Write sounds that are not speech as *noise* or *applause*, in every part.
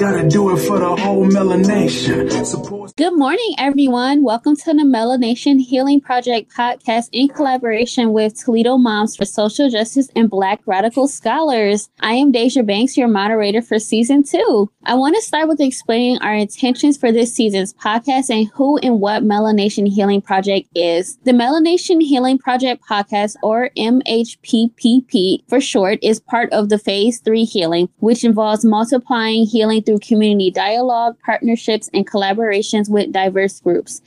Gotta do it for the whole melanation. Support- Good morning, everyone. Welcome to the Melanation Healing Project podcast in collaboration with Toledo Moms for Social Justice and Black Radical Scholars. I am Deja Banks, your moderator for season two. I want to start with explaining our intentions for this season's podcast and who and what Melanation Healing Project is. The Melanation Healing Project podcast, or MHPPP for short, is part of the Phase 3 Healing, which involves multiplying healing through community dialogue, partnerships, and collaborations with diverse groups.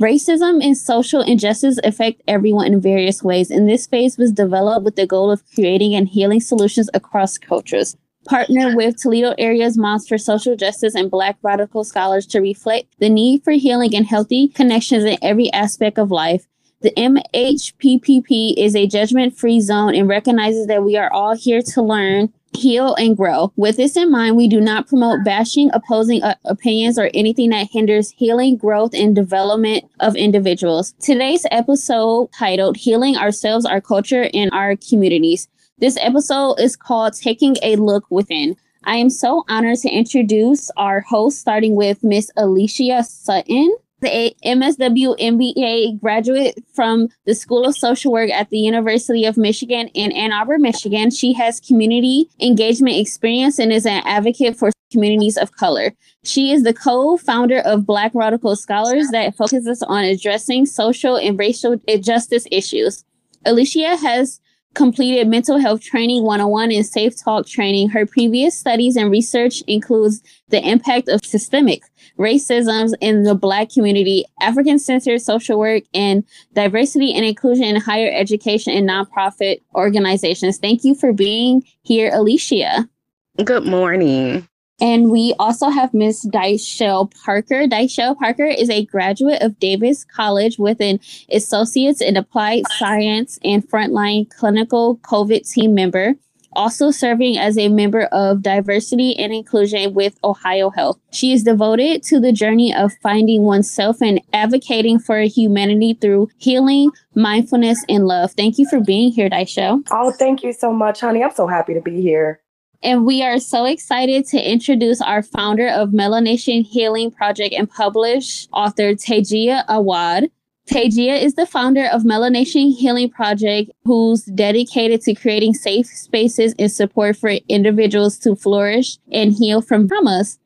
Racism and social injustice affect everyone in various ways, and this phase was developed with the goal of creating and healing solutions across cultures partner with Toledo area's Moms for Social Justice and Black Radical Scholars to reflect the need for healing and healthy connections in every aspect of life. The MHPPP is a judgment free zone and recognizes that we are all here to learn, heal, and grow. With this in mind, we do not promote bashing, opposing uh, opinions, or anything that hinders healing, growth, and development of individuals. Today's episode titled Healing Ourselves, Our Culture, and Our Communities. This episode is called Taking a Look Within. I am so honored to introduce our host, starting with Miss Alicia Sutton the MSW MBA graduate from the School of Social Work at the University of Michigan in Ann Arbor, Michigan. She has community engagement experience and is an advocate for communities of color. She is the co-founder of Black Radical Scholars that focuses on addressing social and racial justice issues. Alicia has completed mental health training 101 and safe talk training. Her previous studies and research includes the impact of systemic racism in the black community african centered social work and diversity and inclusion in higher education and nonprofit organizations. Thank you for being here alicia. Good morning and we also have Miss Daishell Parker. Daishell Parker is a graduate of Davis College with an Associates in Applied Science and Frontline Clinical COVID team member, also serving as a member of Diversity and Inclusion with Ohio Health. She is devoted to the journey of finding oneself and advocating for humanity through healing, mindfulness, and love. Thank you for being here, Daishell. Oh, thank you so much, honey. I'm so happy to be here. And we are so excited to introduce our founder of Melanation Healing Project and published author Tejia Awad. Tejia is the founder of Melanation Healing Project, who's dedicated to creating safe spaces and support for individuals to flourish and heal from traumas.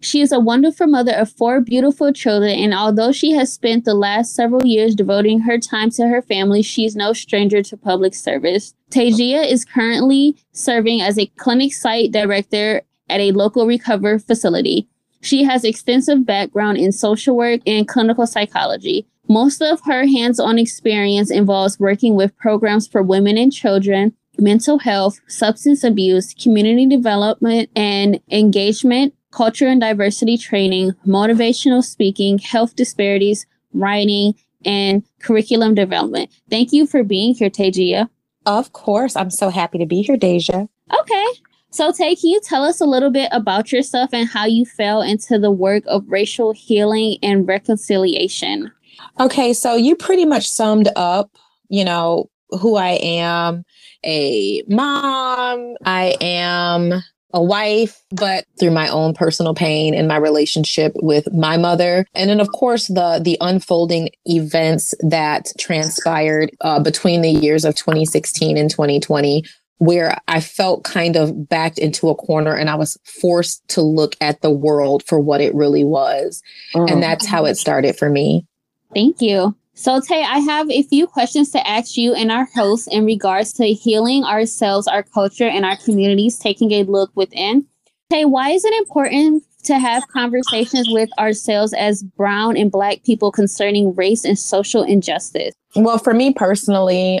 She is a wonderful mother of four beautiful children, and although she has spent the last several years devoting her time to her family, she is no stranger to public service. Tejia is currently serving as a clinic site director at a local recovery facility. She has extensive background in social work and clinical psychology. Most of her hands-on experience involves working with programs for women and children, mental health, substance abuse, community development, and engagement culture and diversity training, motivational speaking, health disparities, writing, and curriculum development. Thank you for being here, Tejia. Of course. I'm so happy to be here, Deja. Okay. So, Tay, can you tell us a little bit about yourself and how you fell into the work of racial healing and reconciliation? Okay, so you pretty much summed up, you know, who I am a mom, I am a wife, but through my own personal pain and my relationship with my mother. And then, of course, the, the unfolding events that transpired uh, between the years of 2016 and 2020 where I felt kind of backed into a corner and I was forced to look at the world for what it really was. And that's how it started for me. Thank you. So, Tay, I have a few questions to ask you and our hosts in regards to healing ourselves, our culture, and our communities, taking a look within. Tay, why is it important to have conversations with ourselves as brown and black people concerning race and social injustice? Well, for me personally,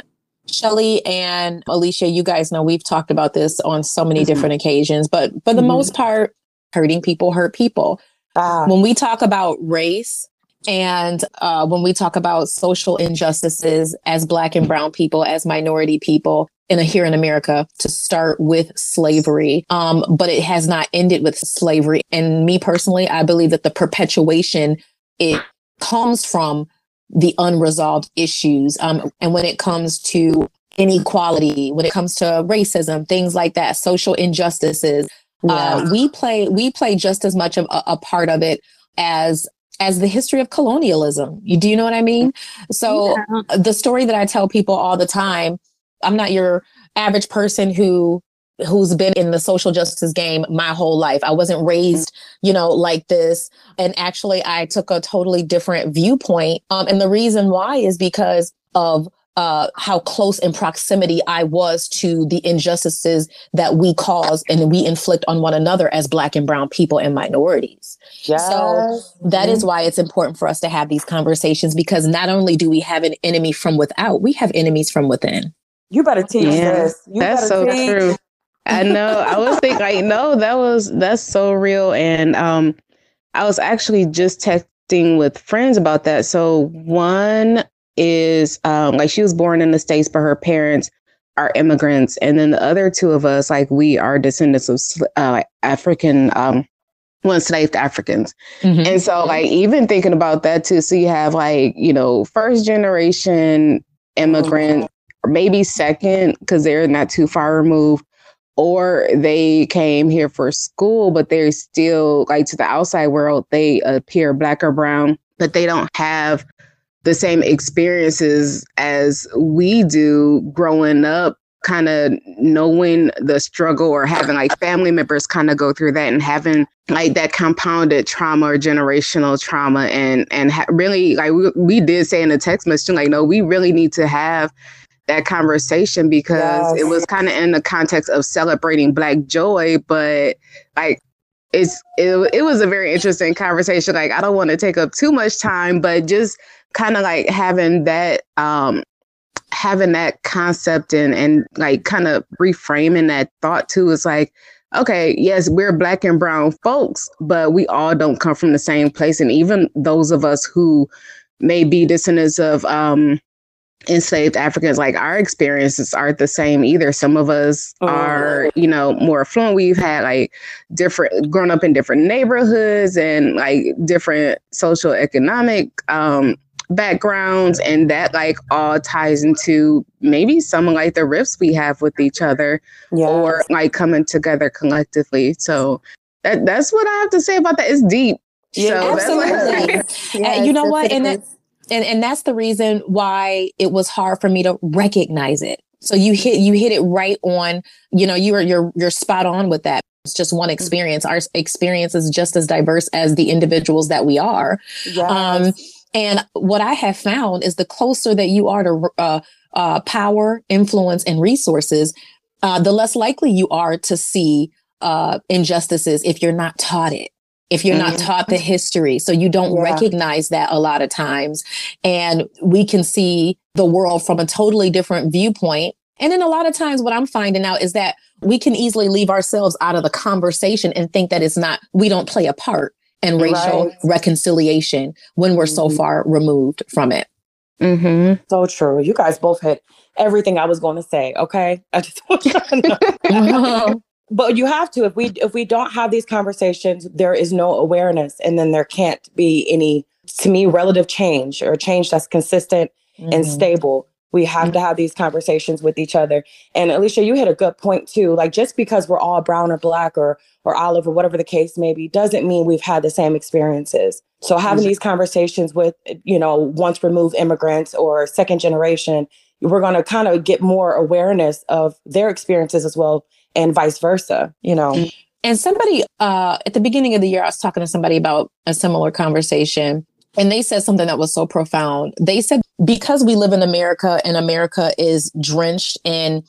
Shelly and Alicia, you guys know we've talked about this on so many mm-hmm. different occasions, but for the mm-hmm. most part, hurting people hurt people. Ah. When we talk about race, and uh, when we talk about social injustices as Black and Brown people, as minority people, in a, here in America to start with slavery. Um, but it has not ended with slavery. And me personally, I believe that the perpetuation, it comes from the unresolved issues. Um, and when it comes to inequality, when it comes to racism, things like that, social injustices, uh, we play we play just as much of a, a part of it as as the history of colonialism. You, do you know what I mean? So yeah. the story that I tell people all the time, I'm not your average person who who's been in the social justice game my whole life. I wasn't raised, you know, like this. And actually I took a totally different viewpoint. Um, and the reason why is because of uh, how close in proximity I was to the injustices that we cause and we inflict on one another as Black and Brown people and minorities. Yes. So that mm-hmm. is why it's important for us to have these conversations because not only do we have an enemy from without, we have enemies from within. You better teach yeah, this. You that's so teach. true. I know. I was thinking, like, no, that was that's so real. And um, I was actually just texting with friends about that. So one is um, like she was born in the States, but her parents are immigrants. And then the other two of us, like we are descendants of uh, African, um, well, enslaved Africans. Mm-hmm. And so, like, even thinking about that too, so you have like, you know, first generation immigrant, or maybe second, because they're not too far removed, or they came here for school, but they're still like to the outside world, they appear black or brown, but they don't have the same experiences as we do growing up kind of knowing the struggle or having like family members kind of go through that and having like that compounded trauma or generational trauma and and ha- really like we, we did say in the text message like no we really need to have that conversation because yes. it was kind of in the context of celebrating black joy but like it's it, it was a very interesting conversation. Like i don't want to take up too much time but just kind of like having that um having that concept and and like kind of reframing that thought too is like okay yes we're black and brown folks but we all don't come from the same place. And even those of us who may be descendants of um enslaved Africans, like our experiences aren't the same either. Some of us oh. are, you know, more affluent. We've had like different, grown up in different neighborhoods and like different social economic um, backgrounds and that like all ties into maybe some like the rifts we have with each other yes. or like coming together collectively so that that's what i have to say about that it's deep yeah so absolutely yes, *laughs* and you know what and that, and and that's the reason why it was hard for me to recognize it. So you hit you hit it right on you know you're you're you're spot on with that. It's just one mm-hmm. experience. Our experience is just as diverse as the individuals that we are. Yes. um and what I have found is the closer that you are to uh, uh, power, influence, and resources, uh, the less likely you are to see uh, injustices if you're not taught it if you're mm-hmm. not taught the history. So you don't yeah. recognize that a lot of times. And we can see the world from a totally different viewpoint. And then a lot of times what I'm finding out is that we can easily leave ourselves out of the conversation and think that it's not, we don't play a part in racial right. reconciliation when we're so mm-hmm. far removed from it. Mm-hmm. So true. You guys both hit everything I was going to say. Okay, *laughs* I just *laughs* *laughs* but you have to. If we if we don't have these conversations, there is no awareness, and then there can't be any, to me, relative change or change that's consistent mm-hmm. and stable. We have to have these conversations with each other. And Alicia, you hit a good point too. Like just because we're all brown or black or or olive or whatever the case may be, doesn't mean we've had the same experiences. So having these conversations with, you know, once removed immigrants or second generation, we're going to kind of get more awareness of their experiences as well and vice versa, you know. Mm. And somebody uh, at the beginning of the year, I was talking to somebody about a similar conversation and they said something that was so profound. They said, because we live in America and America is drenched in,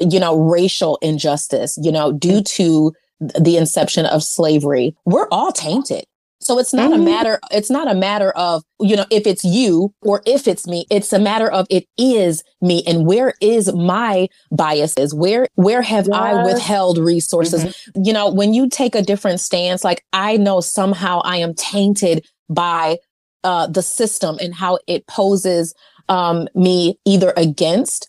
you know, racial injustice, you know, due to the inception of slavery, we're all tainted. So it's not mm-hmm. a matter, it's not a matter of, you know, if it's you or if it's me. It's a matter of it is me. And where is my biases? Where where have yes. I withheld resources? Mm-hmm. You know, when you take a different stance, like I know somehow I am tainted by uh, the system and how it poses um, me either against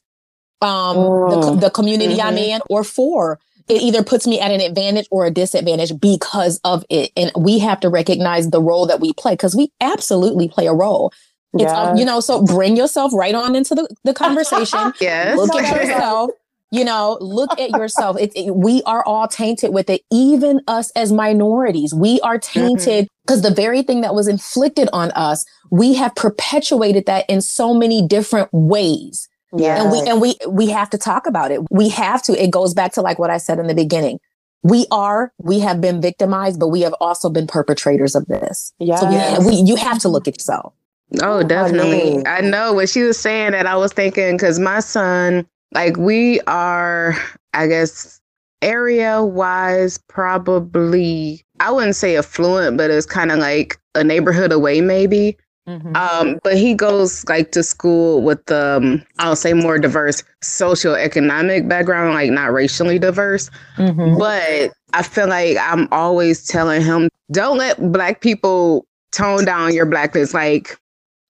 um, the, the, community mm-hmm. I'm in or for. It either puts me at an advantage or a disadvantage because of it. And we have to recognize the role that we play because we absolutely play a role. It's, um, you know, so bring yourself right on into the, the conversation. *laughs* yes. Look at *laughs* yourself You know, look at yourself. It, it, we are all tainted with it, even us as minorities. We are tainted because mm-hmm. the very thing that was inflicted on us, we have perpetuated that in so many different ways. Yeah. And we and we we have to talk about it. We have to. It goes back to like what I said in the beginning. We are, we have been victimized, but we have also been perpetrators of this. Yeah. So we, we, you have to look at yourself. Oh, definitely. I know what she was saying that I was thinking because my son, like, we are, I guess, area wise, probably, I wouldn't say affluent, but it's kind of like a neighborhood away, maybe. Mm-hmm. Um, but he goes like to school with um, I'll say more diverse social economic background, like not racially diverse. Mm-hmm. But I feel like I'm always telling him, don't let black people tone down your blackness. Like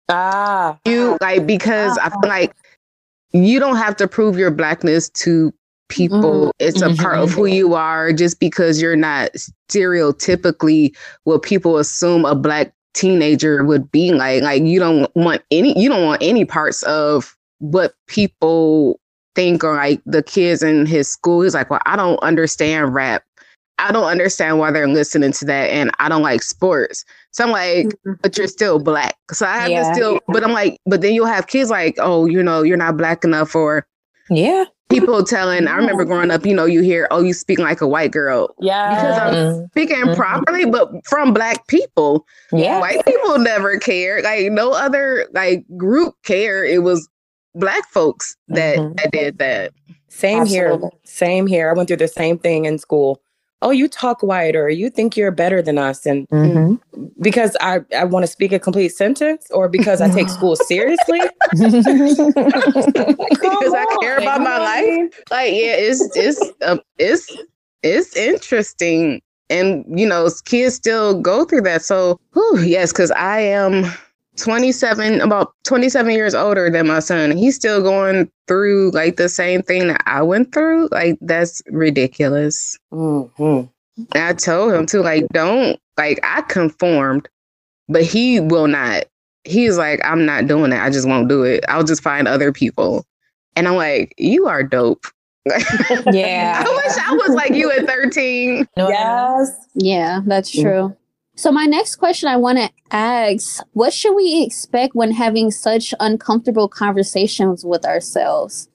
ah you like because ah. I feel like you don't have to prove your blackness to people. Mm-hmm. It's a part of who mm-hmm. you are just because you're not stereotypically what people assume a black teenager would be like. Like you don't want any you don't want any parts of what people think or like the kids in his school. He's like, Well, I don't understand rap. I don't understand why they're listening to that and I don't like sports. So I'm like, mm-hmm. but you're still black. So I have yeah. to still but I'm like, but then you'll have kids like, oh, you know, you're not black enough or yeah people telling i remember growing up you know you hear oh you speak like a white girl. Yeah because i'm speaking mm-hmm. properly but from black people. Yeah white people never cared. Like no other like group care it was black folks that, mm-hmm. that did that. Same Absolutely. here same here. I went through the same thing in school oh, you talk white or you think you're better than us. And mm-hmm. because I, I want to speak a complete sentence or because I take school seriously. *laughs* because I care about my life. Like, yeah, it's, it's, um, it's, it's interesting. And, you know, kids still go through that. So, whew, yes, because I am 27, about 27 years older than my son. He's still going through like the same thing that I went through. Like, that's ridiculous. Mm-hmm. I told him to, like, don't, like, I conformed, but he will not. He's like, I'm not doing it. I just won't do it. I'll just find other people. And I'm like, you are dope. *laughs* yeah. I wish I was like you at 13. Yes. Yeah, that's true. So my next question I want to ask, what should we expect when having such uncomfortable conversations with ourselves?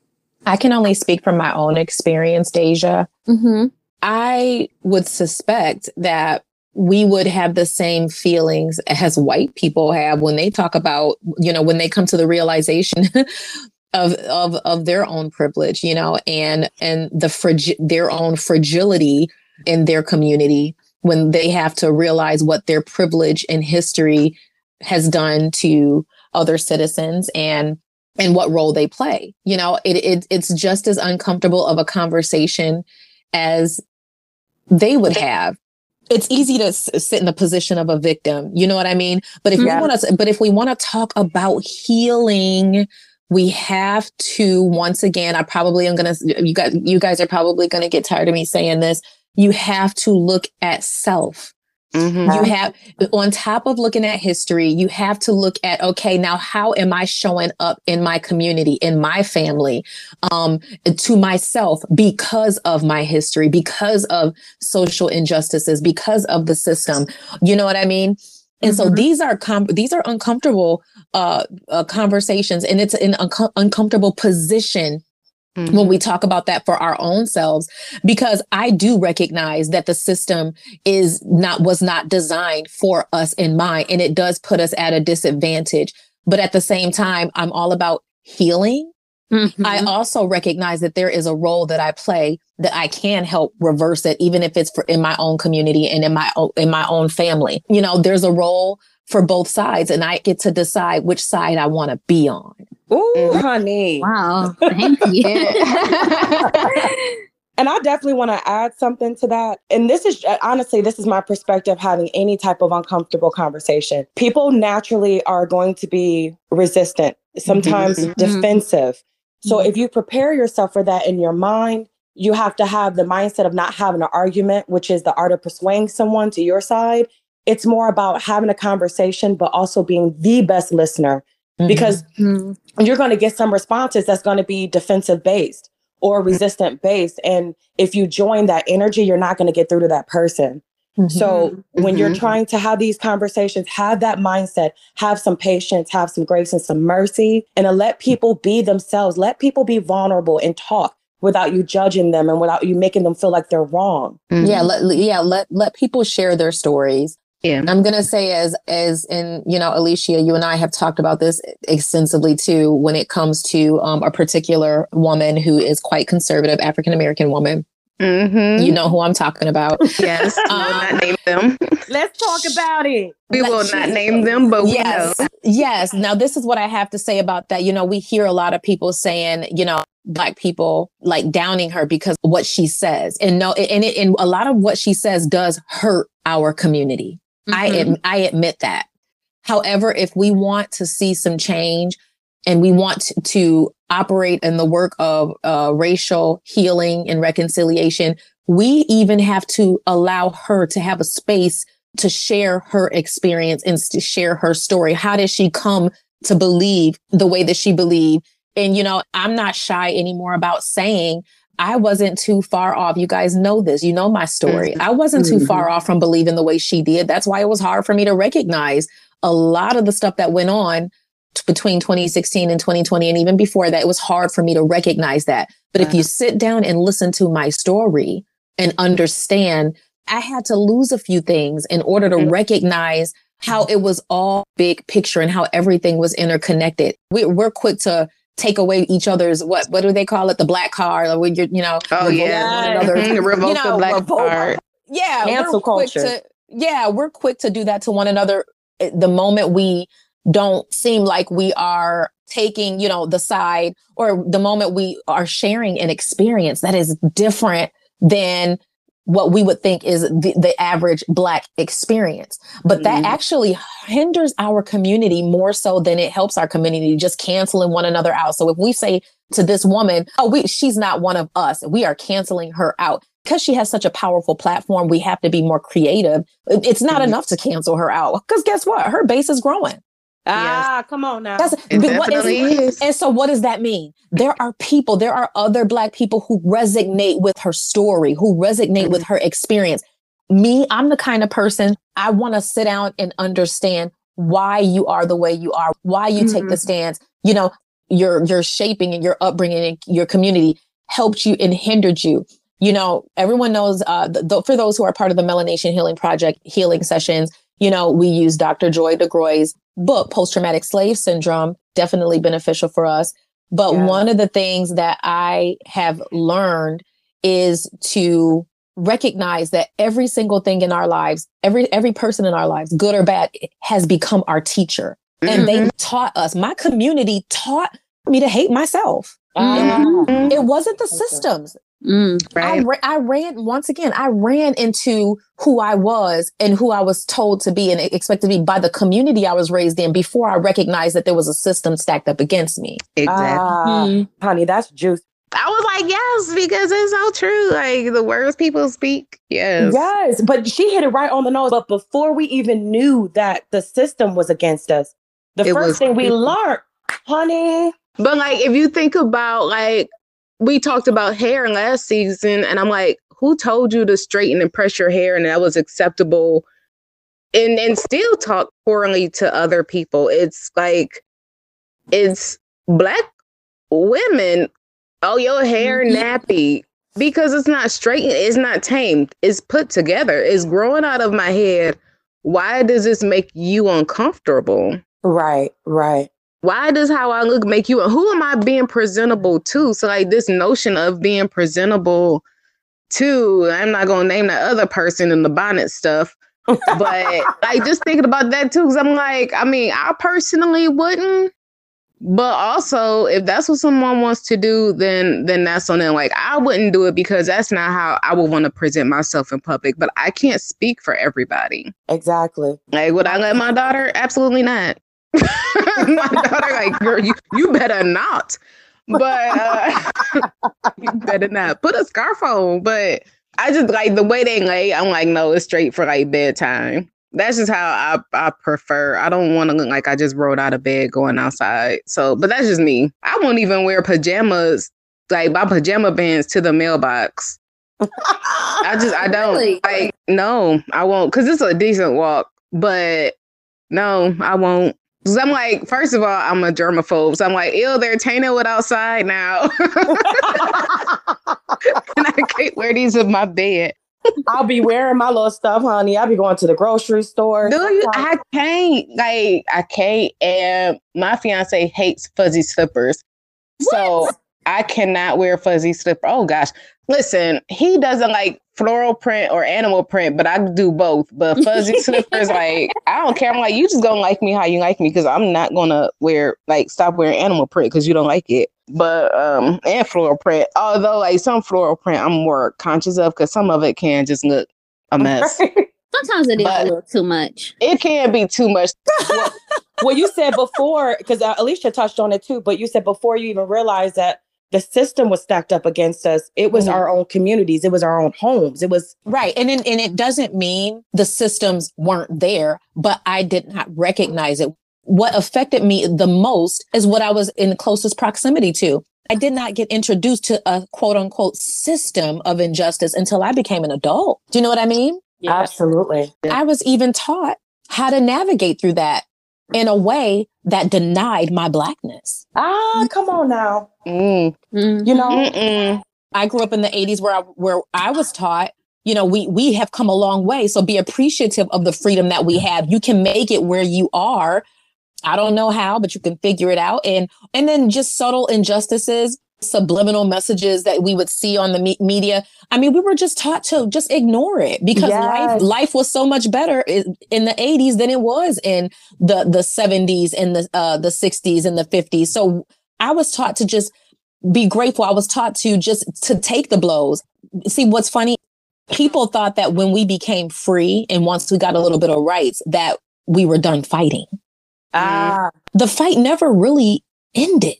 I can only speak from my own experience, Deja. Mm-hmm. I would suspect that we would have the same feelings as white people have when they talk about, you know, when they come to the realization *laughs* of of of their own privilege, you know, and and the fragi- their own fragility in their community when they have to realize what their privilege in history has done to other citizens and and what role they play. You know, it, it it's just as uncomfortable of a conversation as they would have. It's easy to s- sit in the position of a victim. You know what I mean? But if yeah. we want to, but if we want to talk about healing, we have to once again. I probably am gonna. You guys, you guys are probably gonna get tired of me saying this you have to look at self. Mm-hmm. You have, on top of looking at history, you have to look at, okay, now how am I showing up in my community, in my family, um, to myself because of my history, because of social injustices, because of the system. You know what I mean? And mm-hmm. so these are com- these are uncomfortable uh, uh, conversations, and it's an un- uncomfortable position Mm-hmm. when we talk about that for our own selves because i do recognize that the system is not was not designed for us in mind and it does put us at a disadvantage but at the same time i'm all about healing mm-hmm. i also recognize that there is a role that i play that i can help reverse it even if it's for in my own community and in my own in my own family you know there's a role for both sides and i get to decide which side i want to be on Ooh, mm-hmm. honey. Wow. *laughs* Thank you. *laughs* and I definitely want to add something to that. And this is honestly, this is my perspective having any type of uncomfortable conversation. People naturally are going to be resistant, sometimes mm-hmm. defensive. So mm-hmm. if you prepare yourself for that in your mind, you have to have the mindset of not having an argument, which is the art of persuading someone to your side. It's more about having a conversation, but also being the best listener mm-hmm. because mm-hmm. you're going to get some responses that's going to be defensive based or resistant based. And if you join that energy, you're not going to get through to that person. Mm-hmm. So when mm-hmm. you're trying to have these conversations, have that mindset, have some patience, have some grace and some mercy, and let people be themselves. Let people be vulnerable and talk without you judging them and without you making them feel like they're wrong. Mm-hmm. Yeah, let, yeah, let let people share their stories. Yeah. I'm going to say as as in, you know, Alicia, you and I have talked about this extensively too when it comes to um, a particular woman who is quite conservative, African American woman. Mm-hmm. You know who I'm talking about. *laughs* Yes. um, not name them. Let's talk about it. We will not name them, but yes. know. Yes. Now, this is what I have to say about that. You know, we hear a lot of people saying, you know, black people like downing her because what she says and no and, it, and a lot of what she says does hurt our community mm-hmm. i i admit that. However if we want to see some change and we want to, to operate in the work of uh, racial healing and reconciliation we even have to allow her to have a space to share her experience and to share her story. How did she come to believe the way that she believed? And, you know, I'm not shy anymore about saying I wasn't too far off. You guys know this. You know my story. Mm-hmm. I wasn't too far mm-hmm. off from believing the way she did. That's why it was hard for me to recognize a lot of the stuff that went on t- between 2016 and 2020. And even before that, it was hard for me to recognize that. But if you sit down and listen to my story and understand, I had to lose a few things in order to mm-hmm. recognize how it was all big picture and how everything was interconnected. We, we're quick to take away each other's what what do they call it? The black card or when you're you know oh yeah. one another, *laughs* revoke you know, the black revoke, card. *laughs* Yeah cancel culture to, yeah we're quick to do that to one another. Eh, the moment we don't seem like we are taking you know the side or the moment we are sharing an experience that is different than what we would think is the, the average black experience. But mm-hmm. that actually hinders our community more so than it helps our community just canceling one another out. So if we say to this woman oh we she's not one of us we are canceling her out because she has such a powerful platform we have to be more creative it's not mm-hmm. enough to cancel her out. Because guess what? Her base is growing Ah, yes. come on now. That's, it definitely is, is. And so what does that mean? There are people, there are other black people who resonate with her story, who resonate mm-hmm. with her experience. Me, I'm the kind of person I want to sit down and understand why you are the way you are, why you mm-hmm. take the mm-hmm. stance. You know, your your shaping and your upbringing and your community helped you and hindered you. You know, everyone knows uh, the, for those who are part of the Melanation Healing Project healing sessions, you know, we use Dr. Joy DeGruy's book, Post Traumatic Slave Syndrome, definitely beneficial for us. But yeah. one of the things that I have learned is to recognize that every single thing in our lives, every every person in our lives, good or bad, has become our teacher. Mm-hmm. And they mm-hmm. taught us. My community taught me to hate myself. Mm-hmm. It wasn't the systems. Mm, right. I, ra- I ran once again. I ran into who I was and who I was told to be and expected to be by the community I was raised in before I recognized that there was a system stacked up against me. Exactly, uh, mm. honey. That's juice. I was like, yes, because it's so true. Like the words people speak. Yes. Yes. But she hit it right on the nose. But before we even knew that the system was against us, the it first thing we learned, honey. But like if you think about like we talked about hair last season, and I'm like, who told you to straighten and press your hair and that was acceptable? And and still talk poorly to other people. It's like it's black women. Oh, your hair mm-hmm. nappy because it's not straight. It's not tamed. It's put together. It's growing out of my head. Why does this make you uncomfortable? Right, right why does how I look make you who am I being presentable to? So like this notion of being presentable to, I'm not gonna name that other person in the bonnet stuff. but *laughs* like just thinking about that too, because I'm like, I mean, I personally wouldn't. But also, if that's what someone wants to do, then then that's on them. Like I wouldn't do it because that's not how I would want to present myself in public. But I can't speak for everybody. Exactly. Like would I let my daughter? Absolutely not. My daughter like, girl, you, you better not. But uh, *laughs* you better not put a scarf on. But I just like the way they lay. I'm like, no, it's straight for like bedtime. That's just how I, I prefer. I don't want to look like I just rolled out of bed going outside. So, but that's just me. I won't even wear pajamas like my pajama pants to the mailbox. I just I don't Really? like no, I won't because it's a decent walk, but no, I won't. Cause I'm like, first of all, I'm a germaphobe, so I'm like, ew, they're tainted with outside now, *laughs* and I can't wear these in my bed. I'll be wearing my little stuff, honey. I'll be going to the grocery store. Do you? I can't. Like, I can't. And my fiance hates fuzzy slippers. So I cannot wear fuzzy slipper. Oh gosh. Listen, he doesn't like floral print or animal print, but I do both. But fuzzy *laughs* slippers, like, I don't care. I'm like, you just gonna like me how you like me because I'm not gonna wear like stop wearing animal print because you don't like it. But um and floral print. Although like some floral print I'm more conscious of because some of it can just look a mess. *laughs* Sometimes it is But- a little too much. it can be too much. well, you said before, because uh, Alicia touched on it too, but you said before you even realized that the system was stacked up against us, it was Mhm. our own communities, it was our own homes. It was, Right. And, it- and it doesn't mean the systems weren't there, but I did not recognize it. What affected me the most is what I was in closest proximity to. I did not get introduced to a quote unquote system of injustice until I became an adult. Do you know what I mean? absolutely. I was even taught how to navigate through that in a way that denied my blackness. Ah, come on now. Mm. You know, mm-mm. I grew up in the 80s where I, where I was taught, you know, we we have come a long way. So be appreciative of the freedom that we have. You can make it where you are. I don't know how, but you can figure it out. And and then just subtle injustices, subliminal messages that we would see on the me- media. I mean, we were just taught to just ignore it because life Yes. life was so much better in the 80s than it was in the the 70s and the uh the 60s and the 50s. So I was taught to just be grateful. I was taught to just to take the blows. See, what's funny? People thought that when we became free and once we got a little bit of rights, that we were done fighting. ah, The fight never really ended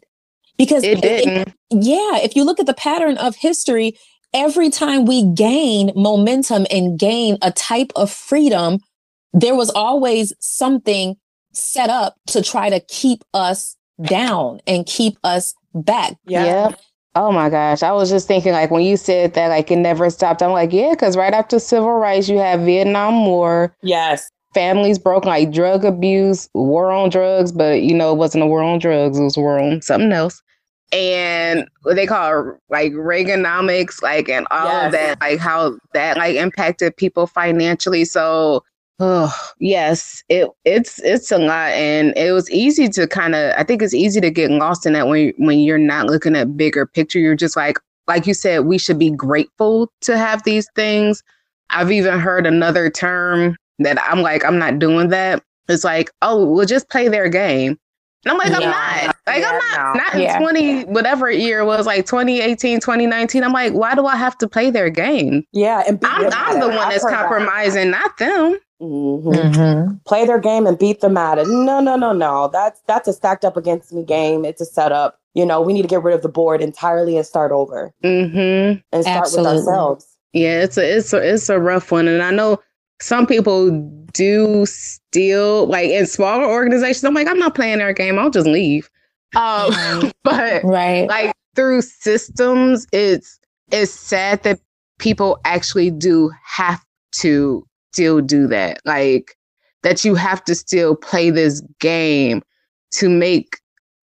because It didn't. yeah, if you look at the pattern of history, every time we gain momentum and gain a type of freedom, there was always something set up to try to keep us down and keep us back. yeah. Yep. Oh my gosh. I was just thinking like when you said that like it never stopped. I'm like, yeah, because right after civil rights, you have Vietnam War, Yes. Families broken, like drug abuse, war on drugs, but you know, it wasn't a war on drugs, it was war on something else. And what they call it, like Reaganomics, like and all Yes. of that, like how that like impacted people financially. So Oh yes, it it's it's a lot, and it was easy to kind of. I think it's easy to get lost in that when when you're not looking at bigger picture. You're just like like you said, we should be grateful to have these things. I've even heard another term that I'm like, I'm not doing that. It's like, oh, we'll just play their game. And I'm like, I'm not. Like, Yeah, I'm not. no. Not in Yeah. 20, whatever year it was, like 2018, 2019. I'm like, why do I have to play their game? Yeah. And beat I'm, I'm the it. one that's heard that. compromising, not them. Mhm. Play their game and beat them at it. No, no, no, no. That's that's a stacked up against me game. It's a setup. You know, we need to get rid of the board entirely and start over Mm-hmm. and start Absolutely. with ourselves. Yeah, it's a it's a it's a rough one, and I know some people do still like in smaller organizations. I'm like, I'm not playing their game. I'll just leave. Um, *laughs* but Right. like through systems, it's it's sad that people actually do have to still do that. Like that you have to still play this game to make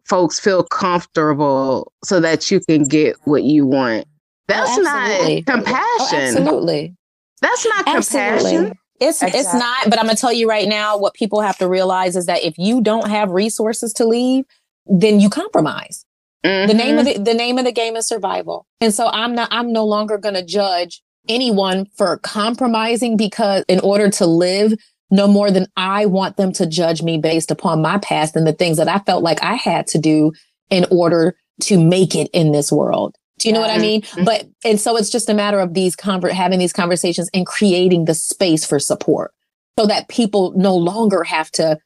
folks feel comfortable so that you can get what you want. That's absolutely. not Oh, compassion. absolutely. That's not Absolutely. compassion. It's it's not, but I'm gonna tell you right now, what people have to realize is that if you don't have resources to leave, then you compromise. The name of mm-hmm. the, the name of the game is survival. And so I'm not I'm no longer gonna judge anyone for compromising because in order to live, no more than I want them to judge me based upon my past and the things that I felt like I had to do in order to make it in this world. Do you know what I mean? Mhm. But and so it's just a matter of these conver- having these conversations and creating the space for support so that people no longer have to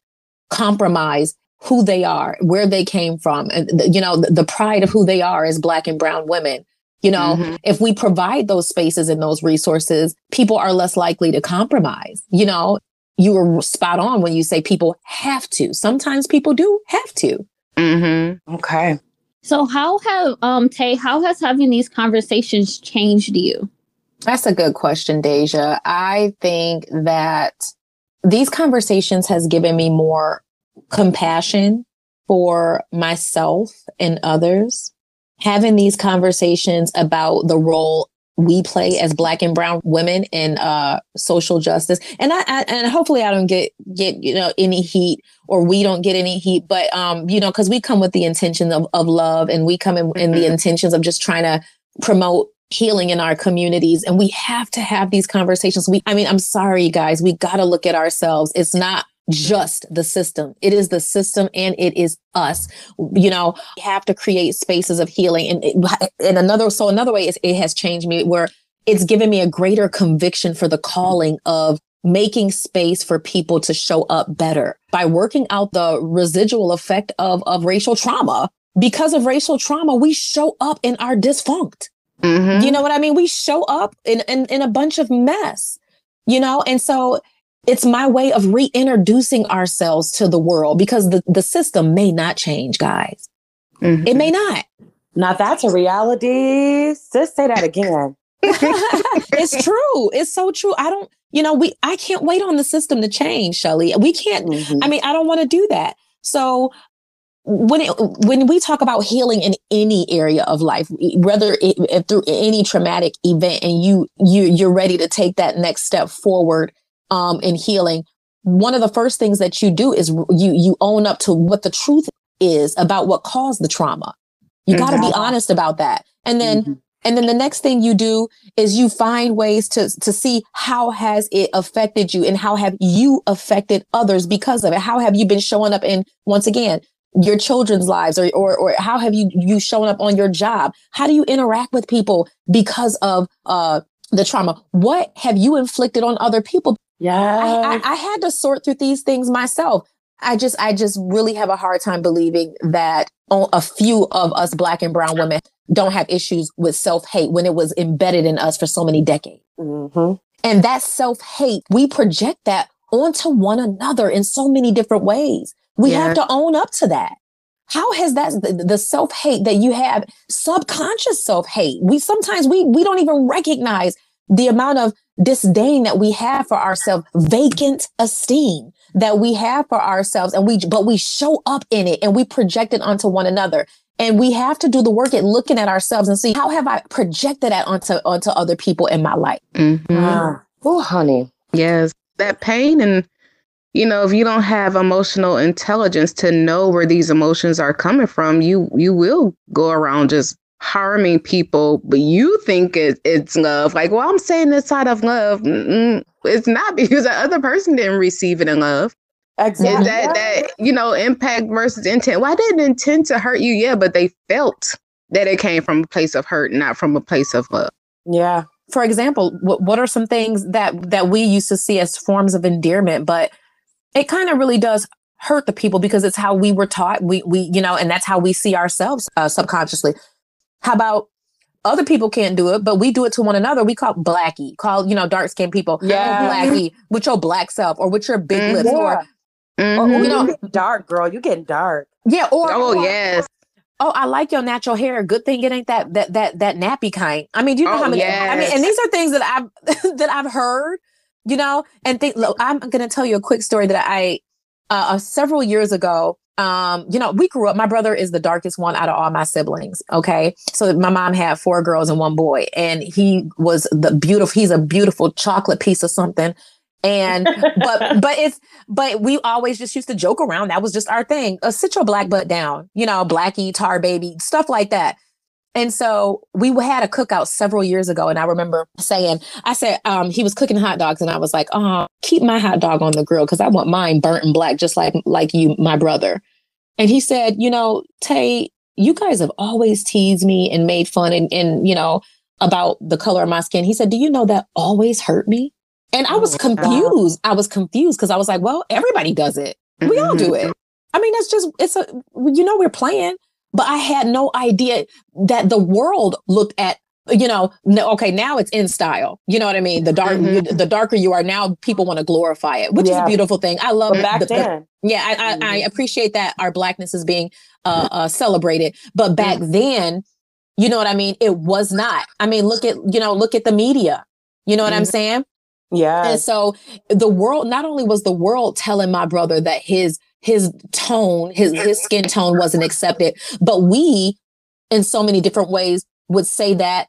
compromise who they are, where they came from, and you know the, the pride of who they are as black and brown women. You know, Mhm. if we provide those spaces and those resources, people are less likely to compromise. You know, you were spot on when you say people have to. Sometimes people do have to. Mm-hmm. Okay. So how have um Tay, how has having these conversations changed you? That's a good question, Deja. I think that these conversations has given me more compassion for myself and others. Having these conversations about the role we play as black and brown women in uh, social justice. And I, I, and hopefully i don't get get you know any heat or we don't get any heat but um you know because we come with the intention of, of love and we come in, in the mm-hmm. intentions of just trying to promote healing in our communities. And we have to have these conversations. We i mean i'm sorry guys. We got to look at ourselves. It's not just the system. It is the system and it is us. You know, we have to create spaces of healing. And, and another, so another way is it has changed me where it's given me a greater conviction for the calling of making space for people to show up better by working out the residual effect of, of racial trauma. Because of racial trauma, we show up in our dysfunct. Mm-hmm. You know what I mean? We show up in, in, in a bunch of mess, you know? And so it's my way of reintroducing ourselves to the world because the, the system may not change, guys. Mm-hmm. It may not. Now that's a reality. Sis, say that again. *laughs* *laughs* it's true. It's so true. I don't, you know, we I can't wait on the system to change, Shelly. We can't, mm-hmm. I mean, I don't want to do that. So when it, when we talk about healing in any area of life, whether it, it, through any traumatic event, and you you you're ready to take that next step forward um, in healing, one of the first things that you do is you you own up to what the truth is about what caused the trauma. You got to be honest about that, and then. Mm-hmm. And then the next thing you do is you find ways to, to see how has it affected you and how have you affected others because of it? How have you been showing up in, once again, your children's lives or, or, or how have you, you shown up on your job? How do you interact with people because of, uh, the trauma? What have you inflicted on other people? Yeah. I, I, I had to sort through these things myself. I just, I just really have a hard time believing that a few of us black and brown women don't have issues with self hate when it was embedded in us for so many decades. Mm-hmm. And that self hate, we project that onto one another in so many different ways. We yeah. have to own up to that. How has that the, the self hate that you have, subconscious self hate? We sometimes we we don't even recognize the amount of disdain that we have for ourselves, vacant esteem that we have for ourselves. And we, but we show up in it and we project it onto one another. And we have to do the work at looking at ourselves and see how have I projected that onto, onto other people in my life. Mm-hmm. Ah, oh, honey. Yes. That pain and you know if you don't have emotional intelligence to know where these emotions are coming from you you will go around just harming people, but you think it, it's love. Like, well, I'm saying this out of love. Mm-mm. It's not because the other person didn't receive it in love. Exactly. Is that, that, you know, impact versus intent. Why well, didn't intend to hurt you? Yeah, but they felt that it came from a place of hurt, not from a place of love. Yeah. For example, what, what are some things that that we used to see as forms of endearment, but it kind of really does hurt the people because it's how we were taught. We we you know, and that's how we see ourselves uh, subconsciously. How about other people can't do it, but we do it to one another. We call blackie, call, you know, dark skinned people, yeah. blackie with your black self or with your big mm-hmm. lips or, mm-hmm. or, you know, dark girl, you getting dark. Yeah. Or, oh, or, yes. Oh, I like your natural hair. Good thing it ain't that that that that nappy kind. I mean, do you know oh, how many? Yes. I mean, and these are things that I've *laughs* that I've heard, you know. And think, look, I'm going to tell you a quick story that I uh, uh, several years ago um, you know, we grew up, my brother is the darkest one out of all my siblings. Okay. So my mom had four girls and one boy, and he was the beautiful, he's a beautiful chocolate piece of something. And but *laughs* but it's but we always just used to joke around. That was just our thing. Uh, sit your black butt down, you know, blackie, tar baby, stuff like that. And so we had a cookout several years ago, and I remember saying, I said, um, he was cooking hot dogs, and I was like, oh, keep my hot dog on the grill because I want mine burnt and black, just like like you, my brother. And he said, you know, Tay, you guys have always teased me and made fun and, and you know, about the color of my skin. He said, do you know that always hurt me? And I was oh, confused. I was confused because I was like, well, everybody does it. We all do it. I mean, it's just, it's a, you know, we're playing but I had no idea that the world looked at you know, no, okay, now it's in style. You know what I mean? The dark, Mhm. the darker you are now, people want to glorify it, which is a beautiful thing. I love But back the- the- then, yeah, I, I, I Mhm. appreciate that our blackness is being uh, uh, celebrated, but back then, you know what I mean? It was not. I mean, look at you know, look at the media. You know what I'm Mhm. saying? yeah, And so the world, not only was the world telling my brother that his his tone, his his skin tone wasn't accepted, but we, in so many different ways, would say that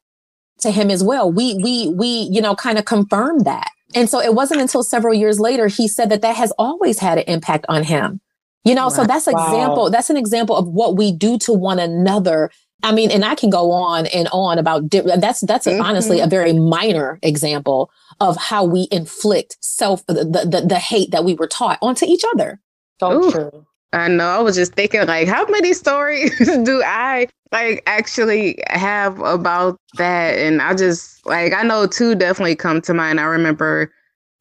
to him as well. We we we you know kind of confirmed that. And so it wasn't until several years later he said that that has always had an impact on him. You know, so that's an Wow. example. That's an example of what we do to one another. I mean, and I can go on and on about di- that's that's Mhm. honestly a very minor example of how we inflict self the, the the hate that we were taught onto each other. So Ooh. true. I know. I was just thinking, like, how many stories *laughs* do I like actually have about that? And I just like I know two definitely come to mind. I remember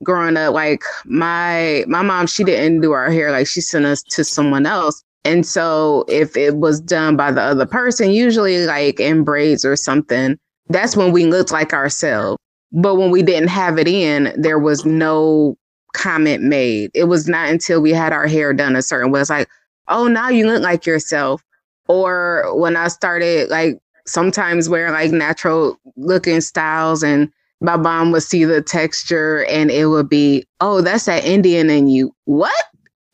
growing up, like my my mom, she didn't do our hair, like she sent us to someone else. And so if it was done by the other person, usually like in braids or something, that's when we looked like ourselves. But when we didn't have it in, there was no comment made. It was not until we had our hair done a certain way. It's like, oh, now you look like yourself. Or when I started like sometimes wearing like natural looking styles and my mom would see the texture and it would be, oh, that's that Indian in you. What?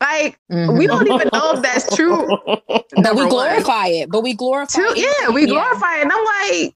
Like, we don't even know if that's true. *laughs* But number we one. glorify it. But we glorify Two, it. yeah, we glorify it. And I'm like,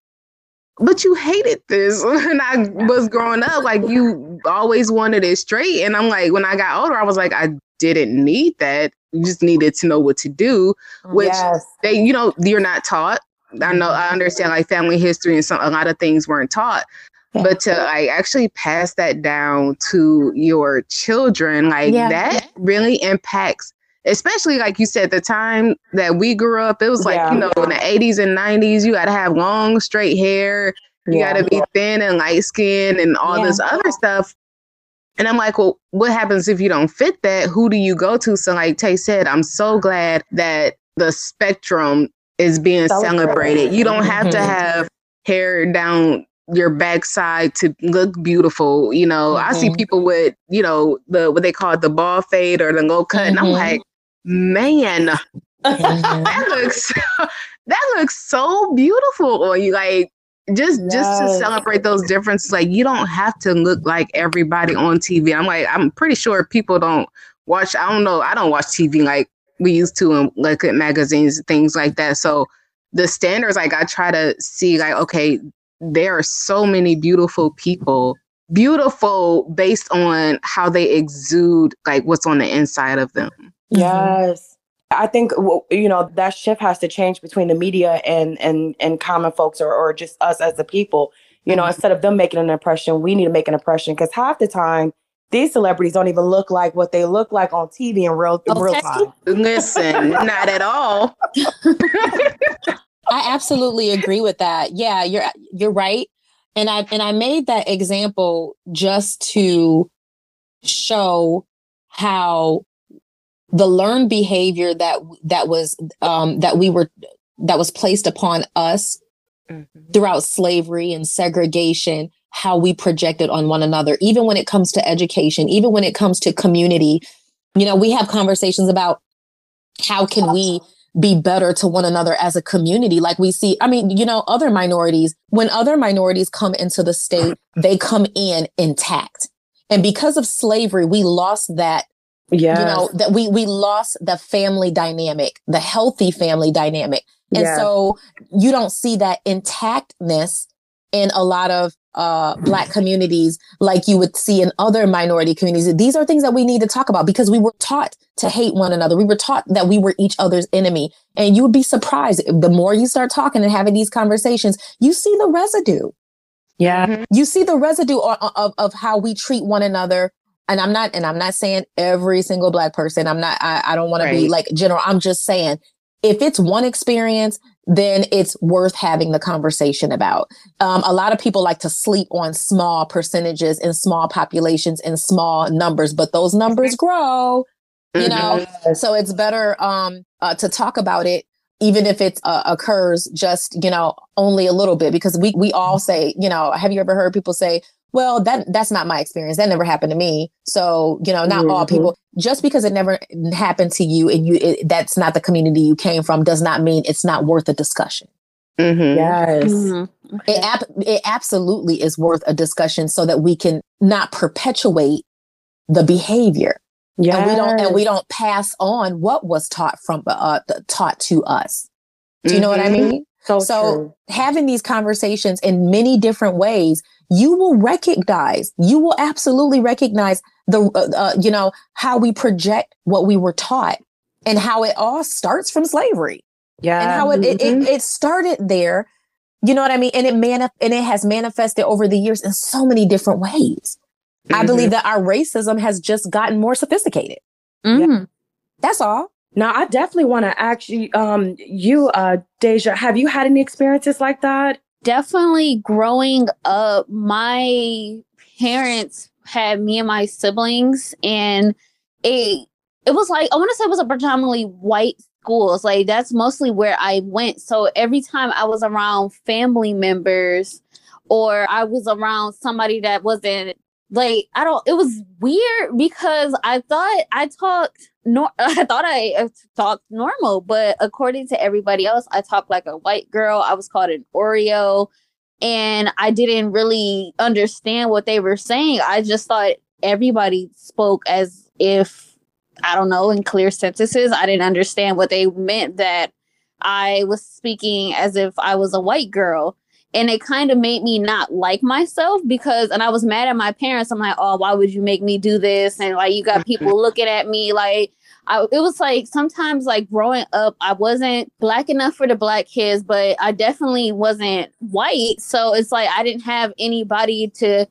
but you hated this *laughs* when I was growing up. Like you always wanted it straight. And I'm like, when I got older, I was like, I didn't need that. You just needed to know what to do. Which yes, they, you know, you're not taught. I know I understand like family history and some a lot of things weren't taught. But to like actually pass that down to your children, like Yeah. that really impacts especially like you said, the time that we grew up, it was like, Yeah. you know, in the 80s and 90s, you got to have long, straight hair. You yeah. got to be thin and light skin and all Yeah. this other stuff. And I'm like, well, what happens if you don't fit that? Who do you go to? So, like Tay said, I'm so glad that the spectrum is being Celebrated. celebrated. You don't have to Mhm. have hair down your backside to look beautiful. You know, I see Mhm. people with, you know, the what they call it, the bald fade or the low cut. And I'm Mhm. like, man, Mhm. that looks that looks so beautiful on you. Like just just to celebrate those differences. Like you don't have to look like everybody on TV. I'm like, I'm pretty sure people don't watch. I don't know. I don't watch TV like we used to and look at magazines things like that. So the standards, like I try to see, like, okay, there are so many beautiful people, beautiful based on how they exude, like what's on the inside of them. Mm-hmm. Yes. I think you know that shift has to change between the media and and and common folks or or just us as the people. You know, Mhm. instead of them making an impression, we need to make an impression because half the time these celebrities don't even look like what they look like on TV in real in real time. *laughs* Listen, not at all. *laughs* I absolutely agree with that. Yeah, you're you're right. And I and I made that example just to show how the learned behavior that that was um that we were that was placed upon us throughout slavery and segregation how we projected on one another even when it comes to education even when it comes to community. You know we have conversations about how can we be better to one another as a community. Like we see i mean you know other minorities when other minorities come into the state they come in intact. And because of slavery we lost that Yeah. you know that we we lost the family dynamic the healthy family dynamic and so you don't see that intactness in a lot of uh, black communities like you would see in other minority communities. These are things that we need to talk about because we were taught to hate one another. We were taught that we were each other's enemy. And you would be surprised the more you start talking and having these conversations, you see the residue. yeah. You see the residue of, of, of how we treat one another. And I'm not, and I'm not saying every single black person. I'm not, I, I don't want to be like general. I'm just saying if it's one experience, then it's worth having the conversation about. Um, a lot of people like to sleep on small percentages and small populations and small numbers, but those numbers grow, you know? Yes. So it's better um, uh, to talk about it even if it uh, occurs just you know only a little bit because we we all say you know have you ever heard people say well that that's not my experience that never happened to me so you know not mm-hmm. all people just because it never happened to you and you it, that's not the community you came from does not mean it's not worth a discussion mm-hmm. yes mm-hmm. okay. it, ab- it absolutely is worth a discussion so that we can not perpetuate the behavior yeah and we don't and we don't pass on what was taught from uh taught to us do you know what i mm-hmm. mean so, so having these conversations in many different ways you will recognize, you will absolutely recognize the, uh, uh, you know, how we project what we were taught and how it all starts from slavery. Yeah. And how it, mm-hmm. it, it, mm-hmm. it, started there, you know what I mean? And it manif- and it has manifested over the years in so many different ways. Mm-hmm. I believe that our racism has just gotten more sophisticated. Mm-hmm. Yeah. That's all. Now, I definitely want to ask you, um, you, uh, Deja, have you had any experiences like that? Definitely growing up, my parents had me and my siblings, and it it was like I want to say it was a predominantly white schools. Like that's mostly where I went. So every time I was around family members or I was around somebody that wasn't like I don't it was weird because I thought I talked no *laughs* I thought I uh, talked normal, but according to everybody else, I talked like a white girl. I was called an Oreo and I didn't really understand what they were saying. I just thought everybody spoke as if I don't know in clear sentences. I didn't understand what they meant that I was speaking as if I was a white girl and it kind of made me not like myself because and i was mad at my parents. I'm like oh why would you make me do this? And like you got *laughs* people looking at me like I, it was like sometimes like growing up i wasn't black enough for the black kids but i definitely wasn't white. So it's like i didn't have anybody to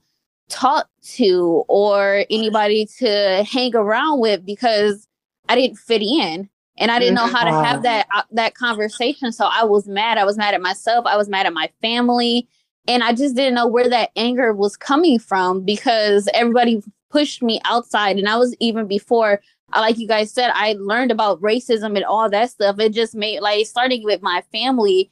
talk to or anybody to hang around with because i didn't fit in and I didn't know how to have mm-hmm. that uh, that conversation. So I was mad. I was mad at myself. I was mad at my family, and I just didn't know where that anger was coming from because everybody pushed me outside, and I was even before. Uh, like you guys said, I learned about racism and all that stuff. It just made like starting with my family.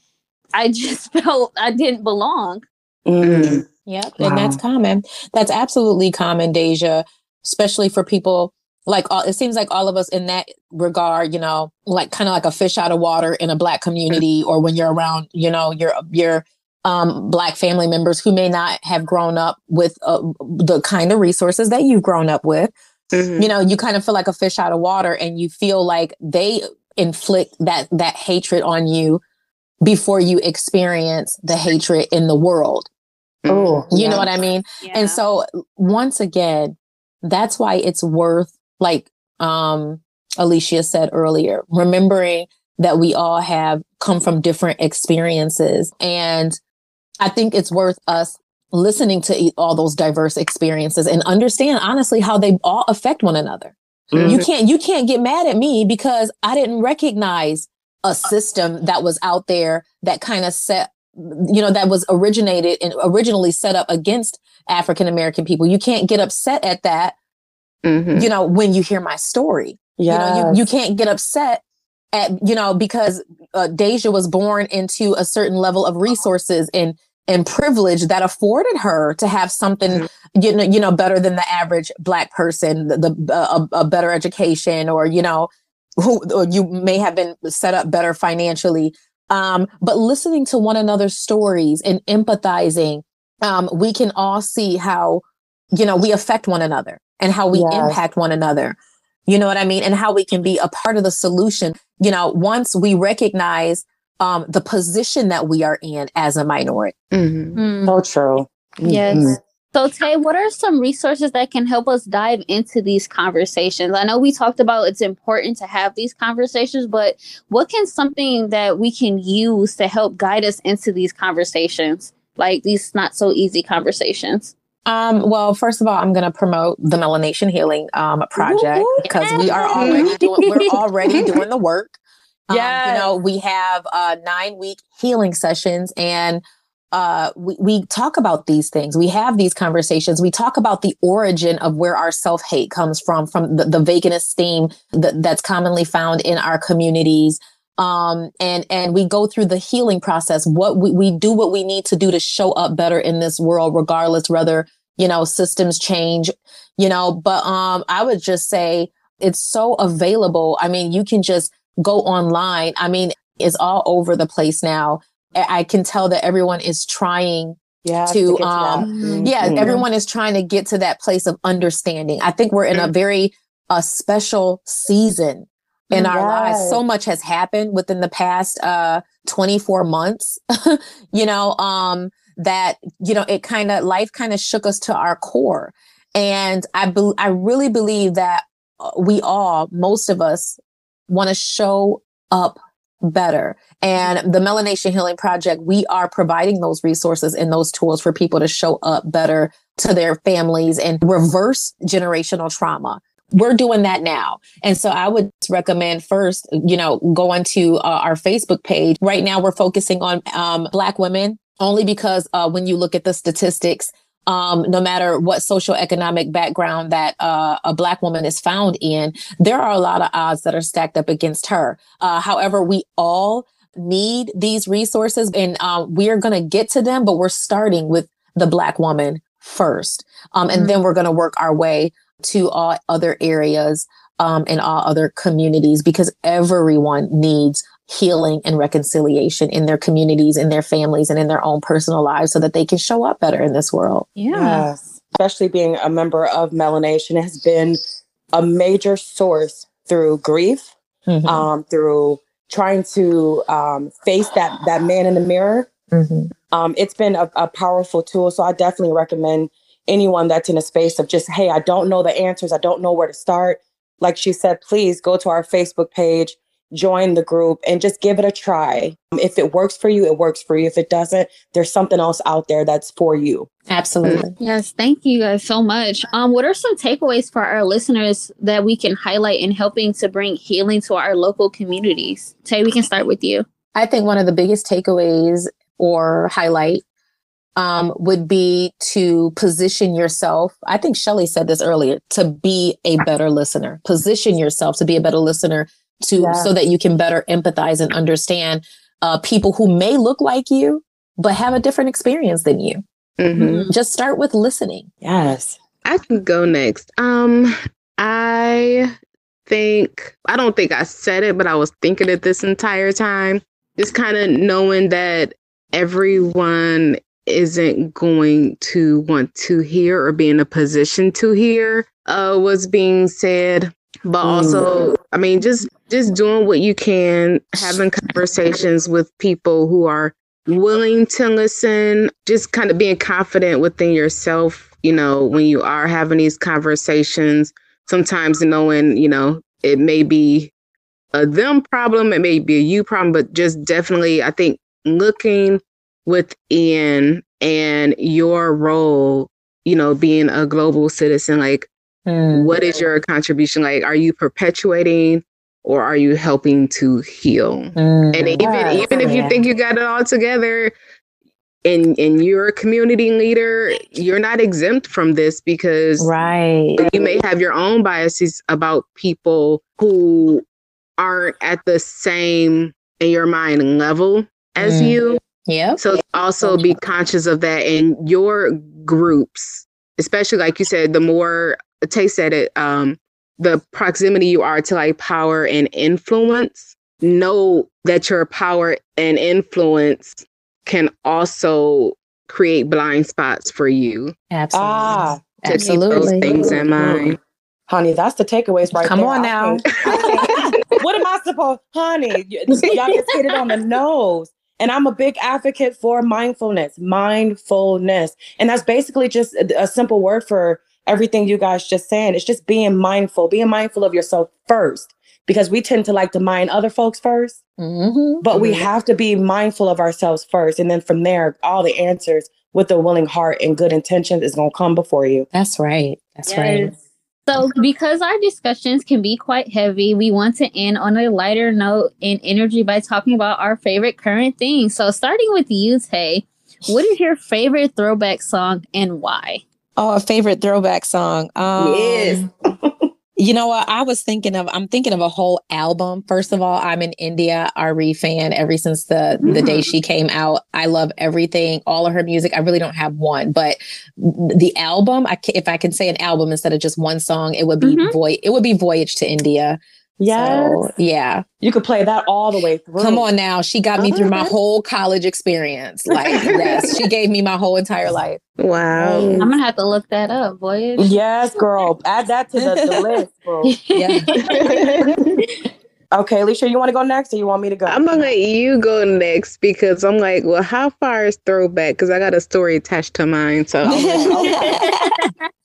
I *laughs* just felt I didn't belong. Mm. Yep, wow. and that's common. That's absolutely common, Deja, especially for people like all, it seems like all of us in that regard, you know, like kind of like a fish out of water in a black community, *laughs* or when you're around, you know, your your um, black family members who may not have grown up with uh, the kind of resources that you've grown up with. Mm-hmm. You know, you kind of feel like a fish out of water, and you feel like they inflict that that hatred on you before you experience the hatred in the world. Oh, you yeah. know what I mean? Yeah. And so once again, that's why it's worth like um, Alicia said earlier, remembering that we all have come from different experiences. And I think it's worth us listening to all those diverse experiences and understand honestly how they all affect one another. Mm-hmm. You can't you can't get mad at me because I didn't recognize a system that was out there that kind of set you know that was originated and originally set up against African American people. You can't get upset at that mm-hmm. you know, when you hear my story. Yeah. You know, you, you can't get upset at, you know, because uh, Deja was born into a certain level of resources and and privilege that afforded her to have something mm-hmm. you know you know better than the average black person the, the uh, a, a, better education or you know who or you may have been set up better financially um, but listening to one another's stories and empathizing um, we can all see how you know we affect one another and how we yes. impact one another. You know what I mean? And how we can be a part of the solution. You know, once we recognize um, the position that we are in as a minority. Mm-hmm. Mm. So true. Yes. Mm-hmm. So, Tay, what are some resources that can help us dive into these conversations? I know we talked about it's important to have these conversations, but what can something that we can use to help guide us into these conversations, like these not so easy conversations? Um, well, first of all, I'm going to promote the Melanation Healing um, Project because we are already *laughs* doing we're already *laughs* doing the work. Yeah, um, you know, we have uh, nine week healing sessions, and uh, we we talk about these things. We have these conversations. We talk about the origin of where our self hate comes from, from the, the vacant esteem that, that's commonly found in our communities. Um, and and we go through the healing process. What we, we do what we need to do to show up better in this world, regardless whether you know systems change, you know. But um, I would just say it's so available. I mean, you can just go online. I mean, it's all over the place now. I can tell that everyone is trying yeah, to, to um, Mm-hmm. yeah, Mhm. everyone is trying to get to that place of understanding. I think we're in a very uh, special season in our lives. So much has happened within the past uh, 24 months, *laughs* you know, um, that, you know, it kind of, life kind of shook us to our core. And I, be- I really believe that uh, we all, most of us, want to show up better. And the Melanation Healing Project, we are providing those resources and those tools for people to show up better to their families and reverse generational trauma. We're doing that now. And so I would recommend first, you know, go onto uh, our Facebook page. Right now, we're focusing on um, Black women only because uh, when you look at the statistics, um, no matter what social economic background that uh, a Black woman is found in, there are a lot of odds that are stacked up against her. Uh, however, we all need these resources and um, we're going to get to them, but we're starting with the Black woman first. Um, and then we're going to work our way to all other areas um, and all other communities because everyone needs healing and reconciliation in their communities, in their families, and in their own personal lives so that they can show up better in this world. Yeah. Yes. Especially being a member of Melanation has been a major source through grief, Mhm. um, through trying to um, face that that man in the mirror. Mhm. Um, it's been a, a powerful tool. So I definitely recommend anyone that's in a space of just, hey, I don't know the answers, I don't know where to start. Like she said, please go to our Facebook page, join the group, and just give it a try. If it works for you, it works for you. If it doesn't, there's something else out there that's for you. Absolutely. Yes, thank you guys so much. Um, what are some takeaways for our listeners that we can highlight in helping to bring healing to our local communities? Tay, we can start with you. I think one of the biggest takeaways or highlight um, would be to position yourself. I think Shelley said this earlier to be a better listener. Position yourself to be a better listener to Yeah. so that you can better empathize and understand uh, people who may look like you but have a different experience than you. Mhm. Just start with listening. Yes. I can go next. Um, I think I don't think I said it, but I was thinking it this entire time. Just kind of knowing that everyone isn't going to want to hear or be in a position to hear uh, what's being said, but also, I mean, just just doing what you can, having conversations with people who are willing to listen, just kind of being confident within yourself, you know, when you are having these conversations, sometimes knowing, you know, it may be a them problem, it may be a you problem, but just definitely, I think looking within and your role, you know, being a global citizen, like Mm. what is your contribution? Like, are you perpetuating or are you helping to heal? Mm. And even Yes, even if you think you got it all together and and you're a community leader, you're not exempt from this because right. you may have your own biases about people who aren't at the same in your mind level as Mm. you. Yep. So also be conscious of that in your groups, especially like you said, the more Tay said it, um, the proximity you are to like power and influence, know that your power and influence can also create blind spots for you. Absolutely. Ah, To Absolutely. keep those things in mind. honey, that's the takeaways right Come there. on now. think- I think- what am I supposed, honey? y- Y'all just hit it on the *laughs* nose. And I'm a big advocate for mindfulness, mindfulness. And that's basically just a, a simple word for everything you guys just saying. It's just being mindful, being mindful of yourself first, because we tend to like to mind other folks first, Mhm. but we Mhm. have to be mindful of ourselves first. And then from there, all the answers with a willing heart and good intentions is going to come before you. That's right. That's right. So, because our discussions can be quite heavy, we want to end on a lighter note and energy by talking about our favorite current things. So, starting with you, Tay, what is your favorite throwback song and why? Oh, a favorite throwback song. Um, Yes. *laughs* You know what? I was thinking of. I'm thinking of a whole album. First of all, I'm an India Arie fan ever since the mm. the day mm. she came out. I love everything, all of her music. I really don't have one, but the album. I if I can say an album instead of just one song, it would be mm-hmm. Voy. It would be Voyage to India. Yes. So, yeah. You could play that all the way through. Come on now. She got me through my oh. whole college experience. Like, yes, she gave me my whole entire life. Wow. I'm going to have to look that up, boy. Yes, girl. Add that to the, the list, *laughs* bro. Yeah. *laughs* okay, Alicia, you want to go next or you want me to go? I'm going to let you go next because I'm like, well, how far is throwback? Because I got a story attached to mine. So *laughs*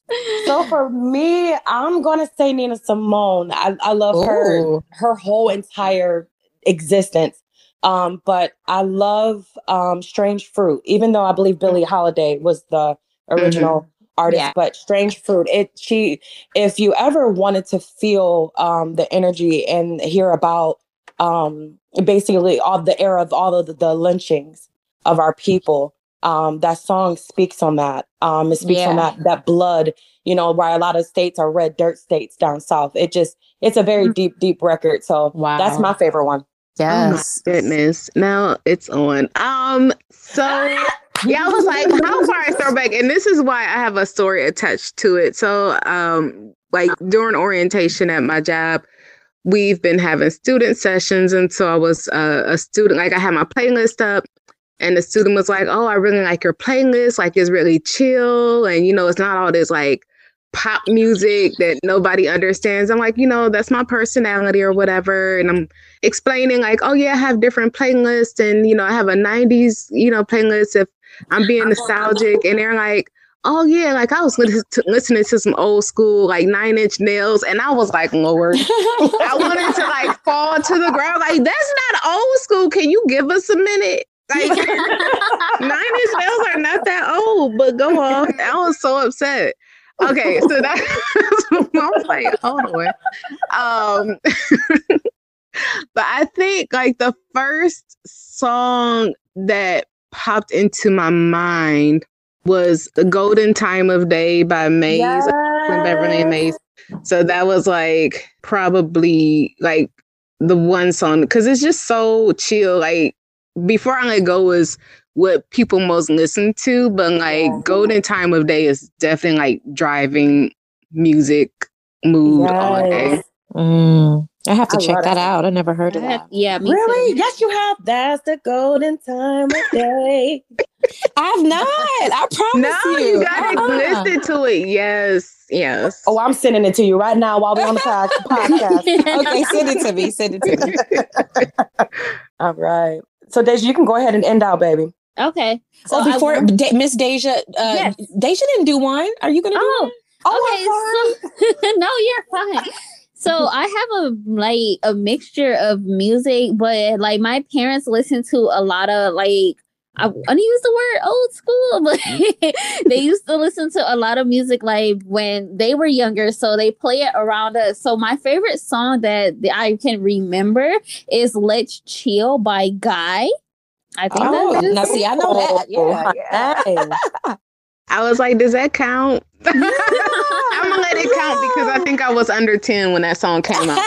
so for me, I'm gonna say Nina Simone. I, I love Ooh. her her whole entire existence. Um, but I love um, Strange Fruit, even though I believe Billie Holiday was the original mm-hmm. artist. Yeah. But Strange Fruit, it she if you ever wanted to feel um, the energy and hear about um, basically all the era of all of the, the lynchings of our people, um, that song speaks on that. Um, it speaks yeah. on that that blood, you know, where a lot of states are red dirt states down south. It just it's a very mm. deep, deep record. So wow. that's my favorite one. Yes. Oh goodness. Now it's on. Um, so *laughs* yeah, I was like, how far is throwback? And this is why I have a story attached to it. So um, like during orientation at my job, we've been having student sessions. And so I was uh, a student, like I had my playlist up and the student was like, "Oh, I really like your playlist. Like, it's really chill, and you know, it's not all this like pop music that nobody understands." I'm like, you know, that's my personality or whatever, and I'm explaining like, "Oh yeah, I have different playlists, and you know, I have a ¡90s you know playlist if I'm being nostalgic." And they're like, oh yeah, like I was *laughs* listening to some old school like Nine Inch Nails, and I was like, Lord, *laughs* I wanted to like fall to the ground. Like that's not old school. Can you give us a minute? Like nine inch nails are not that old, but go on. I was so upset. Okay, so that *laughs* I was like, hold on. Um *laughs* but I think like the first song that popped into my mind was The Golden Time of Day by Maze yes. Beverly Maze. So that was like probably like the one song because it's just so chill. Like before I let go is what people most listen to, but like yeah. Golden Time of Day is definitely like driving music mood yes. all day. Mm. I have to I check that out. I never heard of that. Yeah, really? Too. Yes, you have. That's the golden time of day. I've not. I promise no, you. you gotta uh-huh. listen to it. Yes, yes. Oh, I'm sending it to you right now while we're on the *laughs* podcast. okay, send it to me. Send it to me. *laughs* All right. So Deja, you can go ahead and end out, baby. Okay. So oh, before De- Miss Deja, uh, yes. Deja didn't do one. Are you gonna oh, Oh, okay. So, *laughs* no, you're fine. So I have a like a mixture of music, but like my parents listen to a lot of like I want to use the word old school, *laughs* but mm-hmm. they used to listen to a lot of music like when they were younger. So they play it around us. So my favorite song that I can remember is Let's Chill by Guy. I think oh, now see, I know that. Yeah. yeah. *laughs* I was like, does that count? *laughs* *laughs* I'm gonna let it count because I think I was under 10 when that song came out.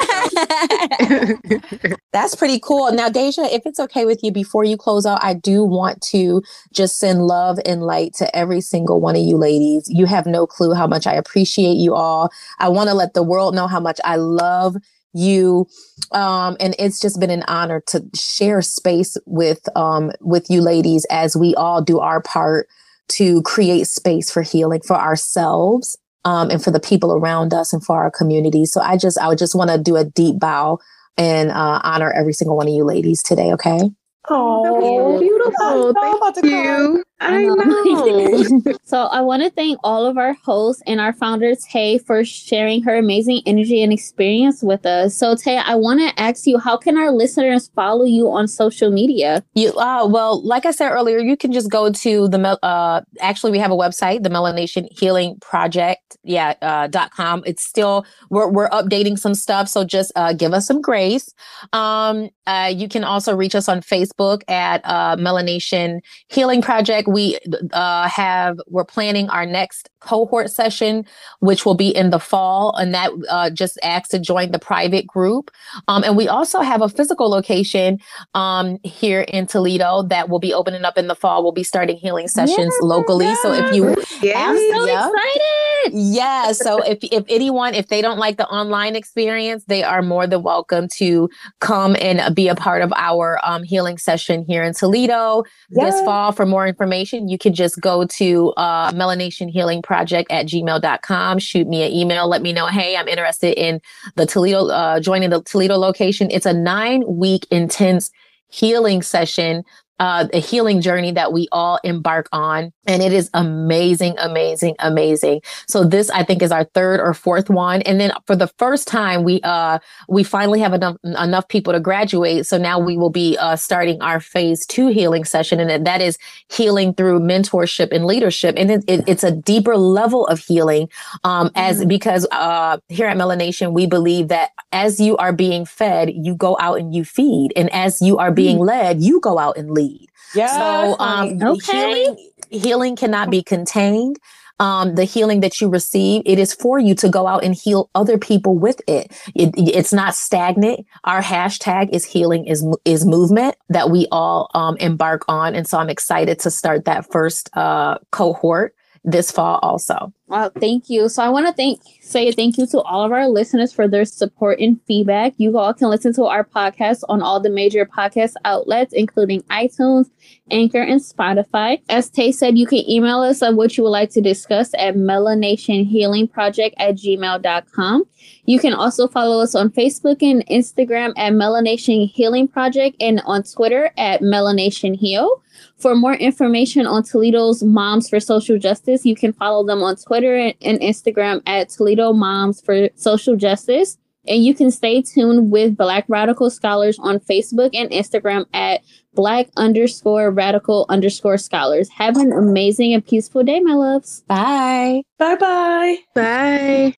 *laughs* That's pretty cool. Now, Deja, if it's okay with you, before you close out, I do want to just send love and light to every single one of you ladies. You have no clue how much I appreciate you all. I want to let the world know how much I love you um and it's just been an honor to share space with um with you ladies as we all do our part to create space for healing for ourselves um, and for the people around us and for our community. So I just, I would just want to do a deep bow and uh, honor every single one of you ladies today. Okay. Oh, beautiful. Thank you. I *laughs* know. so I want to thank all of our hosts and our founder, Tay, for sharing her amazing energy and experience with us. So Tay, I want to ask you, how can our listeners follow you on social media? You, uh, well, like I said earlier, you can just go to the, uh, actually we have a website, the Melanation Healing Project, yeah, uh, dot com. It's still, we're, we're updating some stuff. So just, uh, give us some grace. Um, uh, you can also reach us on Facebook at, uh, Melanation Healing Project we uh, have we're planning our next cohort session, which will be in the fall, and that uh, just asks to join the private group. Um, and we also have a physical location um, here in Toledo that will be opening up in the fall. We'll be starting healing sessions yeah, locally. So if you, yeah, I'm so yeah. excited. Yeah. So *laughs* if if anyone if they don't like the online experience, they are more than welcome to come and be a part of our um, healing session here in Toledo this fall. For more information, you can just go to uh, Melanation Healing project at gmail.com. Shoot me an email. Let me know, hey, I'm interested in the Toledo, uh, joining the Toledo location. It's a nine week intense healing session uh, a healing journey that we all embark on. And it is amazing, amazing, amazing. So this, I think, is our third or fourth one. And then for the first time, we uh we finally have enough enough people to graduate. So now we will be uh, starting our phase two healing session, and that is healing through mentorship and leadership. And it, it, it's a deeper level of healing, um, as mm-hmm. because uh, here at Melanation, we believe that as you are being fed, you go out and you feed, and as you are being mm-hmm. led, you go out and lead. Yeah. So um, okay. healing, healing cannot be contained. Um, the healing that you receive, it is for you to go out and heal other people with it. it. It's not stagnant. Our hashtag is healing is is movement that we all um, embark on, and so I'm excited to start that first uh, cohort this fall also. Well, thank you. So I want to thank say thank you to all of our listeners for their support and feedback. You all can listen to our podcast on all the major podcast outlets, including iTunes, Anchor, and Spotify. As Tay said, you can email us on what you would like to discuss at melanationhealingproject at gmail.com. You can also follow us on Facebook and Instagram at Melanation Healing Project and on Twitter at Melanation Heal. For more information on Toledo's Moms for Social Justice, you can follow them on Twitter and Instagram at Toledo Moms for Social Justice. And you can stay tuned with Black Radical Scholars on Facebook and Instagram at Black underscore radical underscore scholars. Have an amazing and peaceful day, my loves. Bye. Bye bye. Bye.